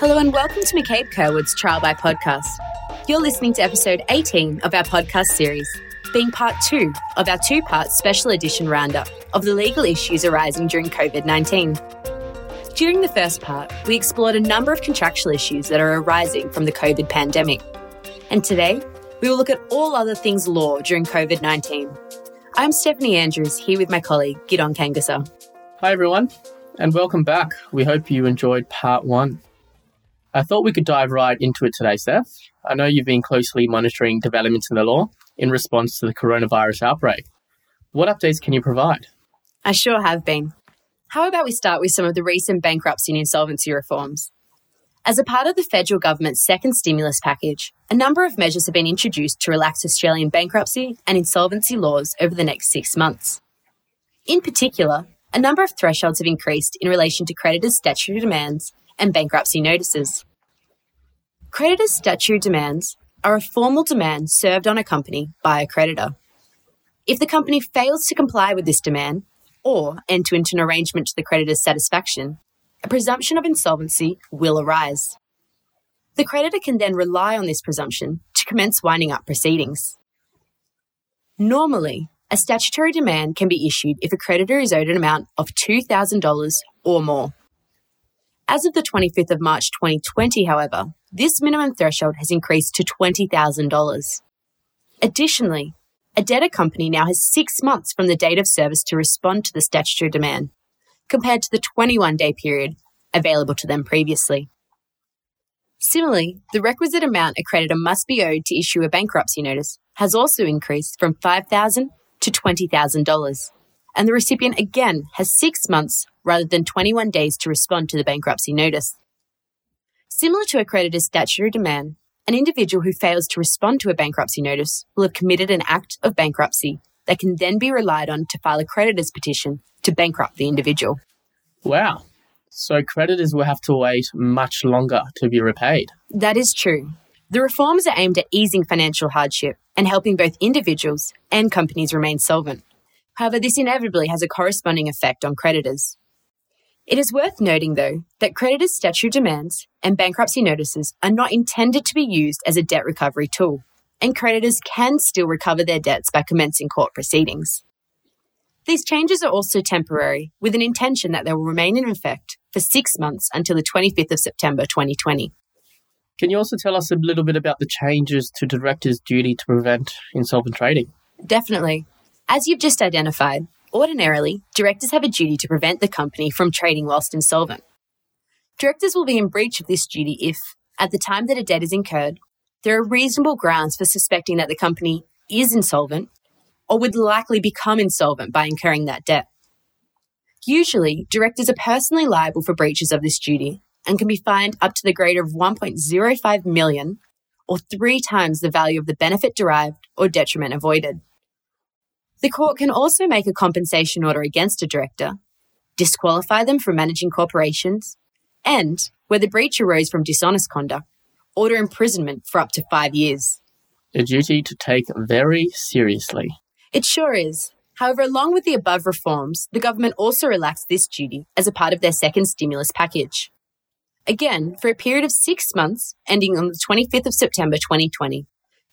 Hello and welcome to McCabe Curwood's Trial by Podcast. You're listening to episode 18 of our podcast series, being part two of our two part special edition roundup of the legal issues arising during COVID 19. During the first part, we explored a number of contractual issues that are arising from the COVID pandemic. And today, we will look at all other things law during COVID 19. I'm Stephanie Andrews here with my colleague, Gidon Kangasa. Hi, everyone, and welcome back. We hope you enjoyed part one. I thought we could dive right into it today, Steph. I know you've been closely monitoring developments in the law in response to the coronavirus outbreak. What updates can you provide? I sure have been. How about we start with some of the recent bankruptcy and insolvency reforms? As a part of the federal government's second stimulus package, a number of measures have been introduced to relax Australian bankruptcy and insolvency laws over the next six months. In particular, a number of thresholds have increased in relation to creditors' statutory demands and bankruptcy notices. Creditors' statutory demands are a formal demand served on a company by a creditor. If the company fails to comply with this demand or enter into an arrangement to the creditor's satisfaction, a presumption of insolvency will arise. The creditor can then rely on this presumption to commence winding up proceedings. Normally, a statutory demand can be issued if a creditor is owed an amount of $2,000 or more. As of the 25th of March 2020, however, this minimum threshold has increased to $20,000. Additionally, a debtor company now has six months from the date of service to respond to the statutory demand, compared to the 21 day period available to them previously. Similarly, the requisite amount a creditor must be owed to issue a bankruptcy notice has also increased from 5,000 to $20,000, and the recipient again has six months rather than 21 days to respond to the bankruptcy notice. Similar to a creditor's statutory demand, an individual who fails to respond to a bankruptcy notice will have committed an act of bankruptcy that can then be relied on to file a creditor's petition to bankrupt the individual. Wow. So creditors will have to wait much longer to be repaid. That is true. The reforms are aimed at easing financial hardship and helping both individuals and companies remain solvent. However, this inevitably has a corresponding effect on creditors. It is worth noting, though, that creditors' statutory demands and bankruptcy notices are not intended to be used as a debt recovery tool, and creditors can still recover their debts by commencing court proceedings. These changes are also temporary, with an intention that they will remain in effect for six months until the 25th of September 2020. Can you also tell us a little bit about the changes to directors' duty to prevent insolvent trading? Definitely. As you've just identified, Ordinarily, directors have a duty to prevent the company from trading whilst insolvent. Directors will be in breach of this duty if, at the time that a debt is incurred, there are reasonable grounds for suspecting that the company is insolvent or would likely become insolvent by incurring that debt. Usually, directors are personally liable for breaches of this duty and can be fined up to the greater of 1.05 million or three times the value of the benefit derived or detriment avoided. The court can also make a compensation order against a director, disqualify them from managing corporations, and, where the breach arose from dishonest conduct, order imprisonment for up to five years. A duty to take very seriously. It sure is. However, along with the above reforms, the government also relaxed this duty as a part of their second stimulus package. Again, for a period of six months, ending on the 25th of September 2020,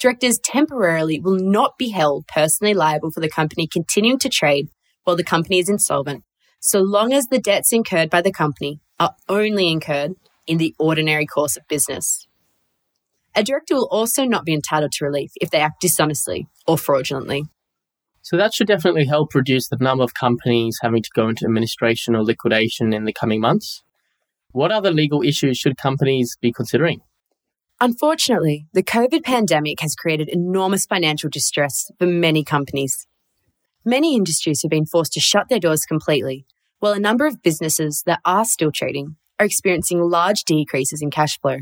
directors temporarily will not be held personally liable for the company continuing to trade while the company is insolvent, so long as the debts incurred by the company are only incurred in the ordinary course of business. A director will also not be entitled to relief if they act dishonestly or fraudulently. So that should definitely help reduce the number of companies having to go into administration or liquidation in the coming months. What other legal issues should companies be considering? Unfortunately, the COVID pandemic has created enormous financial distress for many companies. Many industries have been forced to shut their doors completely, while a number of businesses that are still trading are experiencing large decreases in cash flow.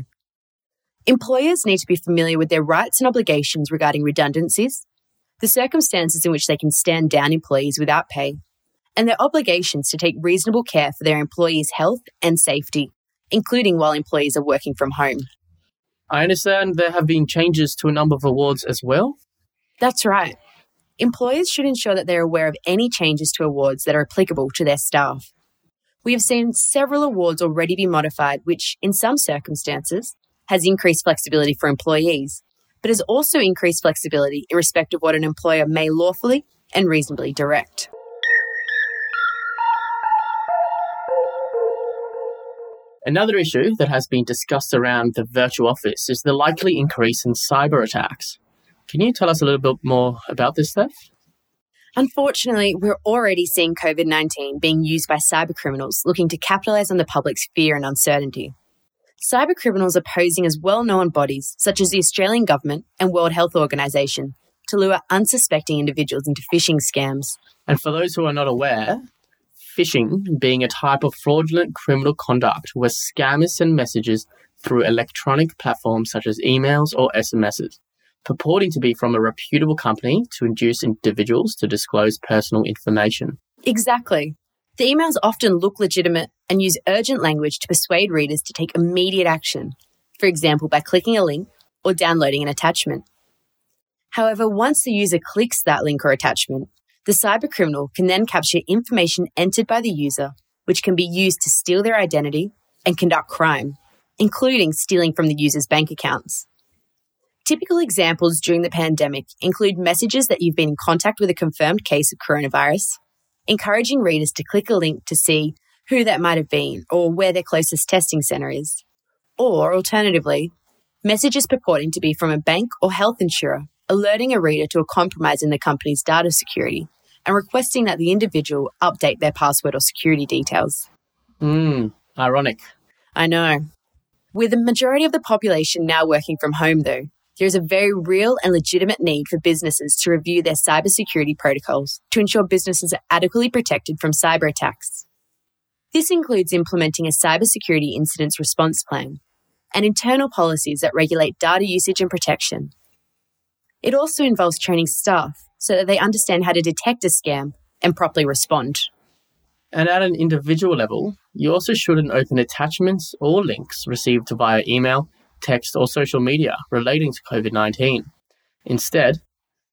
Employers need to be familiar with their rights and obligations regarding redundancies, the circumstances in which they can stand down employees without pay, and their obligations to take reasonable care for their employees' health and safety, including while employees are working from home. I understand there have been changes to a number of awards as well. That's right. Employers should ensure that they're aware of any changes to awards that are applicable to their staff. We have seen several awards already be modified, which, in some circumstances, has increased flexibility for employees, but has also increased flexibility in respect of what an employer may lawfully and reasonably direct. Another issue that has been discussed around the virtual office is the likely increase in cyber attacks. Can you tell us a little bit more about this, Steph? Unfortunately, we're already seeing COVID 19 being used by cybercriminals looking to capitalize on the public's fear and uncertainty. Cybercriminals are posing as well known bodies, such as the Australian Government and World Health Organization, to lure unsuspecting individuals into phishing scams. And for those who are not aware, phishing being a type of fraudulent criminal conduct where scammers send messages through electronic platforms such as emails or SMSs, purporting to be from a reputable company to induce individuals to disclose personal information. Exactly. The emails often look legitimate and use urgent language to persuade readers to take immediate action, for example, by clicking a link or downloading an attachment. However, once the user clicks that link or attachment, the cybercriminal can then capture information entered by the user, which can be used to steal their identity and conduct crime, including stealing from the user's bank accounts. Typical examples during the pandemic include messages that you've been in contact with a confirmed case of coronavirus, encouraging readers to click a link to see who that might have been or where their closest testing centre is. Or alternatively, messages purporting to be from a bank or health insurer alerting a reader to a compromise in the company's data security and requesting that the individual update their password or security details. Hmm, ironic. I know. With the majority of the population now working from home, though, there is a very real and legitimate need for businesses to review their cybersecurity protocols to ensure businesses are adequately protected from cyber attacks. This includes implementing a cybersecurity incidents response plan and internal policies that regulate data usage and protection. It also involves training staff so that they understand how to detect a scam and properly respond. And at an individual level, you also shouldn't open attachments or links received via email text, or social media relating to COVID 19. Instead,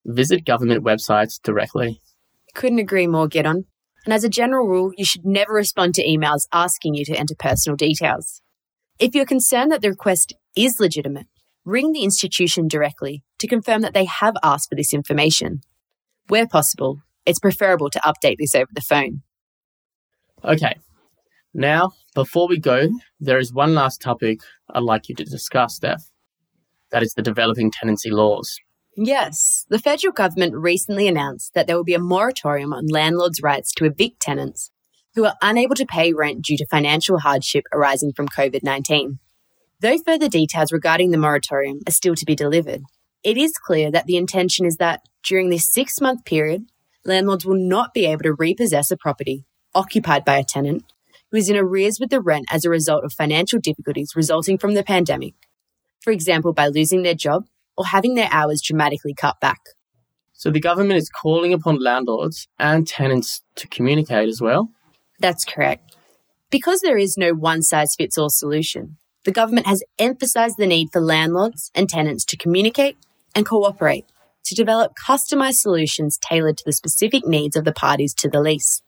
visit government websites directly. Couldn't agree more, Gideon. And as a general rule, you should never respond to emails asking you to enter personal details. If you're concerned that the request is legitimate, ring the institution directly to confirm that they have asked for this information. Where possible, it's preferable to update this over the phone. Okay, now, before we go, there is one last topic I'd like you to discuss, Steph. That is the developing tenancy laws. Yes, the federal government recently announced that there will be a moratorium on landlords' rights to evict tenants who are unable to pay rent due to financial hardship arising from COVID 19. Though further details regarding the moratorium are still to be delivered, it is clear that the intention is that during this six month period, landlords will not be able to repossess a property occupied by a tenant who is in arrears with the rent as a result of financial difficulties resulting from the pandemic, for example, by losing their job or having their hours dramatically cut back. So the government is calling upon landlords and tenants to communicate as well? That's correct. Because there is no one size fits all solution, the government has emphasised the need for landlords and tenants to communicate and cooperate to develop customised solutions tailored to the specific needs of the parties to the lease.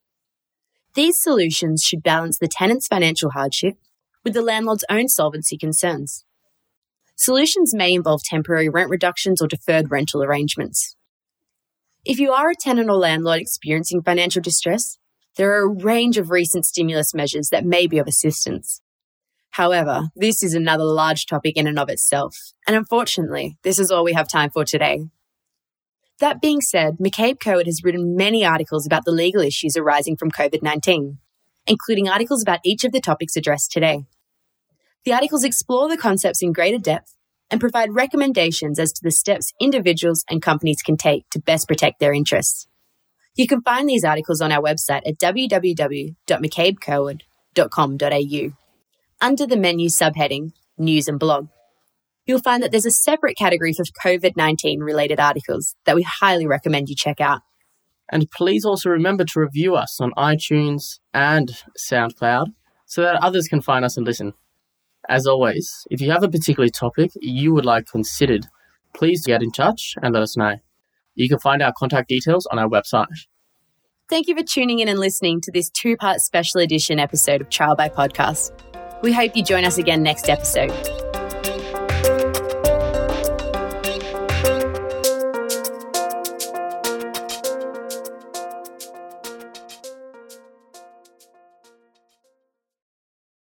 These solutions should balance the tenant's financial hardship with the landlord's own solvency concerns. Solutions may involve temporary rent reductions or deferred rental arrangements. If you are a tenant or landlord experiencing financial distress, there are a range of recent stimulus measures that may be of assistance. However, this is another large topic in and of itself, and unfortunately, this is all we have time for today. That being said, McCabe Curwood has written many articles about the legal issues arising from COVID 19, including articles about each of the topics addressed today. The articles explore the concepts in greater depth and provide recommendations as to the steps individuals and companies can take to best protect their interests. You can find these articles on our website at www.mccabecurwood.com.au under the menu subheading News and Blog you'll find that there's a separate category for COVID 19 related articles that we highly recommend you check out. And please also remember to review us on iTunes and SoundCloud so that others can find us and listen. As always, if you have a particular topic you would like considered, please get in touch and let us know. You can find our contact details on our website. Thank you for tuning in and listening to this two part special edition episode of Trial by Podcast. We hope you join us again next episode.